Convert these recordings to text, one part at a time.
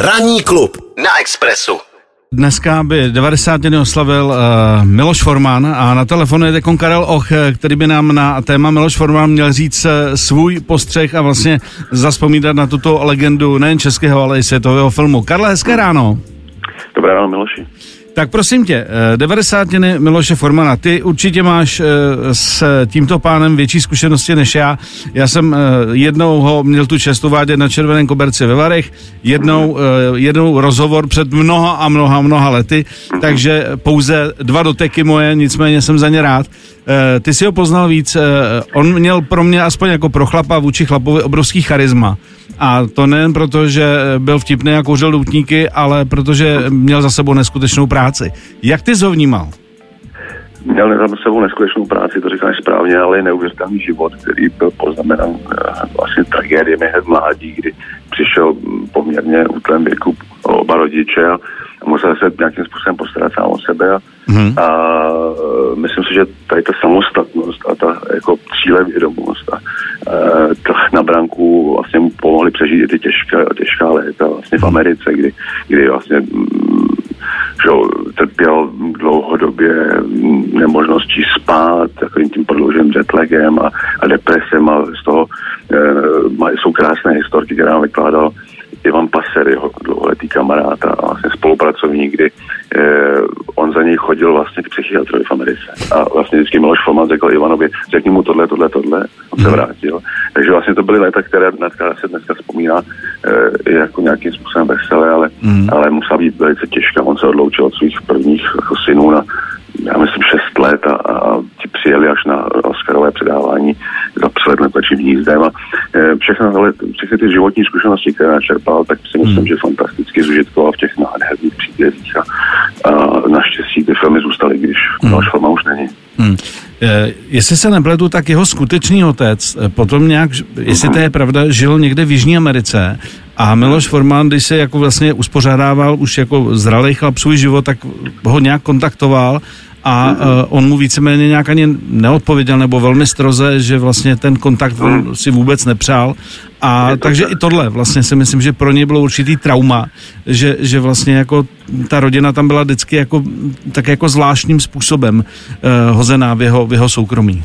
Ranní klub na Expressu. Dneska by 90 dny oslavil uh, Miloš Forman a na telefonu je teď Karel Och, eh, který by nám na téma Miloš Forman měl říct uh, svůj postřeh a vlastně zaspomínat na tuto legendu nejen českého, ale i světového filmu. Karle, hezké ráno. Dobré ráno, Miloši. Tak prosím tě, 90 eh, Miloše Formana, ty určitě máš eh, s tímto pánem větší zkušenosti než já. Já jsem eh, jednou ho měl tu čest uvádět na Červeném koberci ve Varech, jednou, jednou rozhovor před mnoha a mnoha, mnoha lety, takže pouze dva doteky moje, nicméně jsem za ně rád. Ty si ho poznal víc, on měl pro mě aspoň jako pro chlapa vůči chlapovi obrovský charisma. A to nejen proto, že byl vtipný a kouřil doutníky, ale protože měl za sebou neskutečnou práci. Jak ty jsi ho vnímal? Měl za sebou neskutečnou práci, to říkáš správně, ale i neuvěřitelný život, který byl poznamenán eh, vlastně tragédiemi hned mládí, kdy přišel poměrně útlém věku oba rodiče a musel se nějakým způsobem postarat sám o sebe a, hmm. a myslím si, že tady ta samostatnost a ta jako vědomost a, a tlak na branku pomohli přežít i ty těžké, těžká léta vlastně v Americe, kdy, kdy vlastně mm, že trpěl dlouhodobě nemožností spát, takovým tím prodlouženým jetlagem a, a depresem a z toho e, jsou krásné historky, které nám vykládal Ivan Paser, jeho dlouholetý kamarád a vlastně spolupracovník, kdy eh, on za něj chodil vlastně k psychiatrovi v Americe. A vlastně vždycky Miloš Forman řekl Ivanovi, řekni mu tohle, tohle, tohle, on se mhm. vrátil. Takže vlastně to byly léta, které, která se dneska vzpomíná eh, jako nějakým způsobem veselé, ale, mm. ale musela být velice těžká. On se odloučil od svých prvních jako synů na já myslím, 6 let a, a ti přijeli až na Oscarové předávání za přelet letečím hnízdem a e, všechno, ale všechny ty životní zkušenosti, které načerpal, tak si myslím, hmm. že fantasticky zužitkoval v těch nádherných příbězích a, a naštěstí ty filmy zůstaly, když hmm. Miloš Forma už není. Hmm. E, jestli se nepletu, tak jeho skutečný otec e, potom nějak, jestli to je pravda, žil někde v Jižní Americe a Miloš Forman, když se jako vlastně uspořádával už jako zralý chlap svůj život, tak ho nějak kontaktoval a uh, on mu víceméně nějak ani neodpověděl, nebo velmi stroze, že vlastně ten kontakt on si vůbec nepřál. A takže i tohle vlastně si myslím, že pro něj bylo určitý trauma, že, že vlastně jako ta rodina tam byla vždycky jako, tak jako zvláštním způsobem uh, hozená v jeho, v jeho soukromí.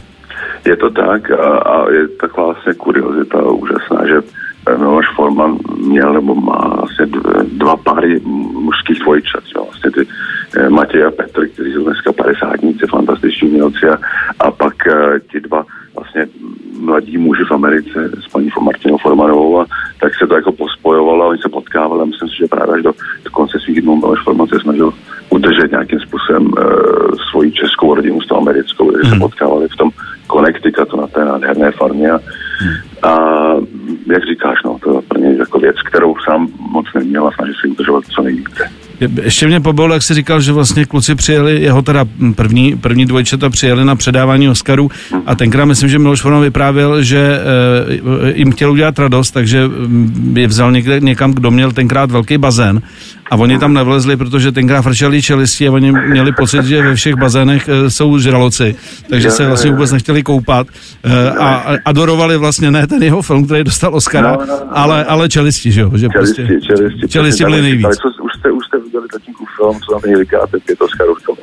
Je to tak a, a je taková vlastně kuriozita úžasná, že Miloš Forman měl nebo má asi dva páry mužských dvojčat. Jo. Vlastně ty eh, Matěj a Petr, kteří jsou dneska padesátníci, fantastiční umělci a, a pak uh, ti dva vlastně mladí muži v Americe s paní Martinou Formanovou a tak se to jako pospojovalo a oni se potkávali právě až do, do konce svých dnů Miloš Forman se snažil udržet nějakým způsobem uh, svoji českou rodinu s tou americkou, hmm. se potkávali v tom Connecticutu na té nádherné farmě a, hmm. a jak říkáš, no, to je pro něj jako věc, kterou sám moc neměl a snaží se udržovat co nejvíce. Ještě mě pobavilo, jak jsi říkal, že vlastně kluci přijeli, jeho teda první, první dvojčata přijeli na předávání Oscarů mm. a tenkrát myslím, že Miloš Forman vyprávěl, že e, jim chtěl udělat radost, takže mm, je vzal někde, někam, kdo měl tenkrát velký bazén a oni tam nevlezli, protože tenkrát frčeli čelisti a oni měli pocit, že ve všech bazénech e, jsou žraloci, takže se vlastně vůbec nechtěli koupat e, a adorovali vlastně ne ten jeho film, který dostal Oscara, no, no, no, ale, ale čelisti, že jo? Že čelisti, prostě, čelisti, čelisti byli nejvíc. Ale co, už jste, už jste viděli tatínku film, co tam říkáte, pět Oscarů v tom.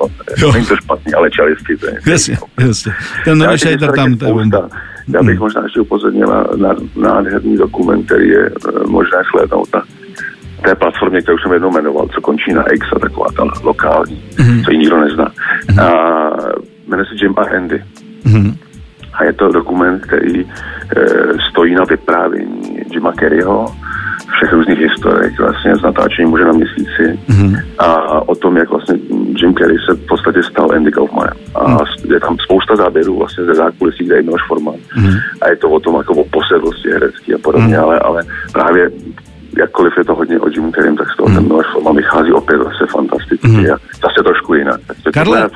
Není to špatný, ale čelisti to je. Jasně, jasně. Ten nový tam, to je bomba. Já bych hmm. možná ještě upozornil na, na nádherný dokument, který je uh, možné slednout na té platformě, kterou jsem jednou jmenoval, co končí na X a taková ta lokální, mm-hmm. co ji nikdo nezná. Mm-hmm. A jmenuje se Jim a Andy. Mm-hmm. A je to dokument, který e, stojí na vyprávění Jima Kerryho, všech různých historik, vlastně z natáčení muže na měsíci mm-hmm. a o tom, jak vlastně Jim Carrey se v podstatě stal Andy Kaufmanem. A mm. je tam spousta záběrů vlastně ze zákulisí, kde je Miloš Forman. Mm. A je to o tom jako o posedlosti herecký a podobně, mm. ale, ale právě jakkoliv je to hodně o Jimu Carreym, tak z toho mm. ten Miloš Forman vychází opět zase fantasticky mm. a zase trošku jinak. Tak Karle,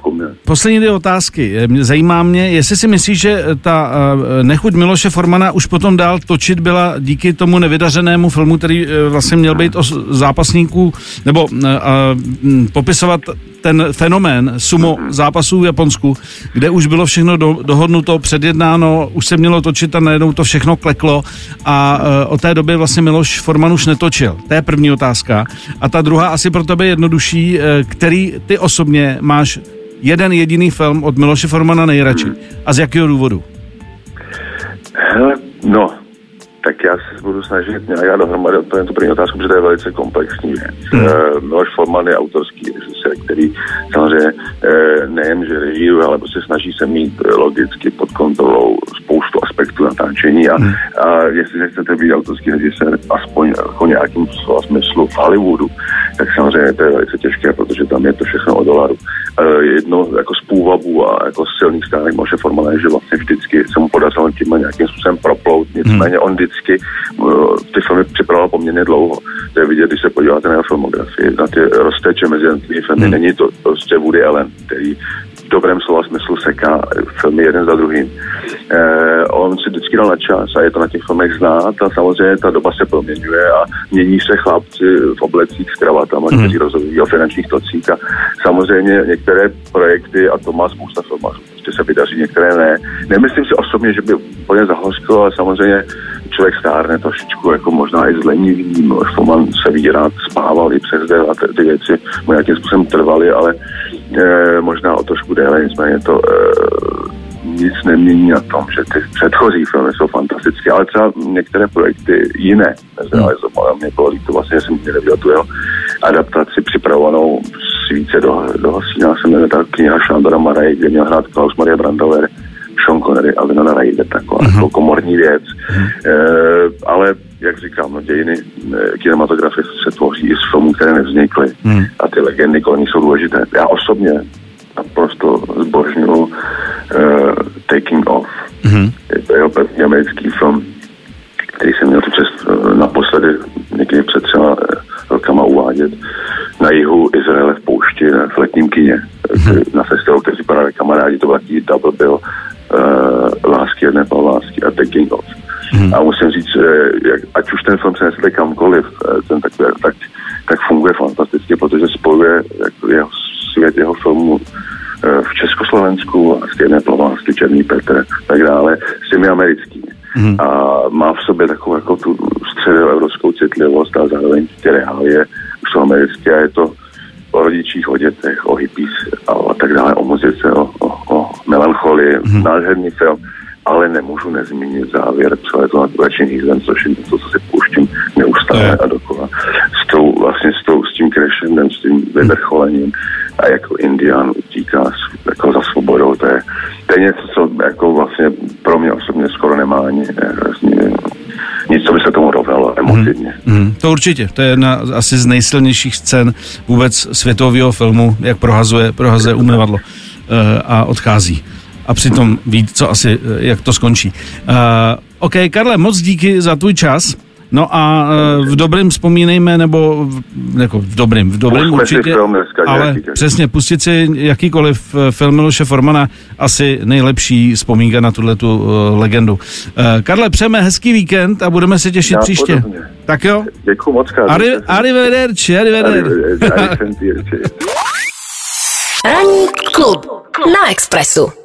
poslední dvě otázky. Zajímá mě, jestli si myslíš, že ta uh, nechuť Miloše Formana už potom dál točit byla díky tomu nevydařenému filmu, který uh, vlastně měl být o zápasníků, nebo uh, popisovat ten fenomén sumo zápasů v Japonsku, kde už bylo všechno do, dohodnuto, předjednáno, už se mělo točit a najednou to všechno kleklo a uh, od té doby vlastně Miloš Forman už netočil. To je první otázka. A ta druhá asi pro tebe jednodušší, uh, který ty osobně máš jeden jediný film od Miloše Formana nejradši. A z jakého důvodu? Hele, no, tak já se budu snažit nějak dát dohromady odpovědět tu první otázku, protože to je velice komplexní věc. Hmm. Uh, Miloš Forman je autorský režisér, který samozřejmě uh, nejen, že režíruje, ale prostě snaží se mít logicky pod kontrolou spoustu aspektů natáčení a, hmm. a jestliže chcete být autorský režisér aspoň jako nějakým slova smyslu v Hollywoodu, tak samozřejmě to je velice těžké, protože tam je to všechno o dolaru. Uh, jedno jako z půvabů a jako silných stránek Miloše Formana je, že vlastně vždycky se mu podařilo tím nějakým způsobem proplout, nicméně on vždycky uh, ty filmy připravoval poměrně dlouho. To je vidět, když se podíváte na jeho filmografii, na ty rozteče mezi jednotlivými filmy. Hmm. Není to prostě Woody Allen, který v dobrém slova smyslu seká filmy jeden za druhým. Eh, on si vždycky dal na čas a je to na těch filmech znát a samozřejmě ta doba se proměňuje a mění se chlapci v oblecích s kravatama, hmm. kteří rozhodují o finančních tocích a samozřejmě některé projekty, a to má spousta filmařů, prostě se vydaří, některé ne. Nemyslím si osobně, že by úplně zahořklo, ale samozřejmě člověk stárne trošičku, jako možná i zlenivý, Foman se rád spával i přes den a ty, ty věci mu nějakým způsobem trvaly, ale e, možná o trošku déle, nicméně to e, nic nemění na tom, že ty předchozí filmy jsou fantastické, ale třeba některé projekty jiné. Hmm. Mě bylo líto vlastně, že jsem neviděl tu jeho adaptaci připravovanou více do, do Hasína, se jmenuje ta kniha Šandora Maraj, kde měl hrát Klaus Maria Brandauer, Sean Connery a Winona Ryder, taková uh-huh. jako komorní věc. Uh-huh. E, ale jak říkám, no, dějiny e, kinematografie se tvoří i z filmů, které nevznikly uh-huh. a ty legendy kolem jsou důležité. Já osobně naprosto zbožňuji uh, Taking Off. Uh-huh. Je to jeho první americký film, v letním kině, uh-huh. na festivalu, který vypadali kamarádi, to byl double bill uh, lásky jedné lásky a Taking Off. Hmm. A musím říct, že jak, ať už ten film přenesete kamkoliv, eh, ten tak, tak, tak funguje fantasticky, protože spojuje jako jeho svět jeho filmu eh, v Československu, a jedné plavásky, Černý Petr, tak dále, s těmi americkými. Hmm. A má v sobě takovou tak dále, o muzice, o, o, o melancholii, mm-hmm. nádherný film, ale nemůžu nezmínit závěr celé to naturačení hýzem, což je něco, co si pouštím neustále a dokola. S, tou, vlastně s, tou, s tím crescendem, s tím vyvrcholením a jako Indián utíká jako za svobodou, to je, to je něco, co jako vlastně pro mě osobně skoro nemá ani vlastně, nic, co by se tomu rovnalo emotivně. Mm, mm, to určitě, to je jedna asi z nejsilnějších scén vůbec světového filmu, jak prohazuje, prohazuje umyvadlo uh, a odchází. A přitom ví, co asi, eh, jak to skončí. Uh, OK, Karle, moc díky za tvůj čas. No a uh, v dobrém vzpomínejme, nebo v, jako v dobrým, v dobrým určitě, film dneska, ale nějaký, přesně, pustit si jakýkoliv film Miloše Formana, asi nejlepší vzpomínka na tuhle tu uh, legendu. Karle, přejeme hezký víkend a budeme se těšit Já příště. Podobně. Tak jo? Děkuji moc, Karle. Arri- arrivederci, arrivederci. Ranní klub na Expressu.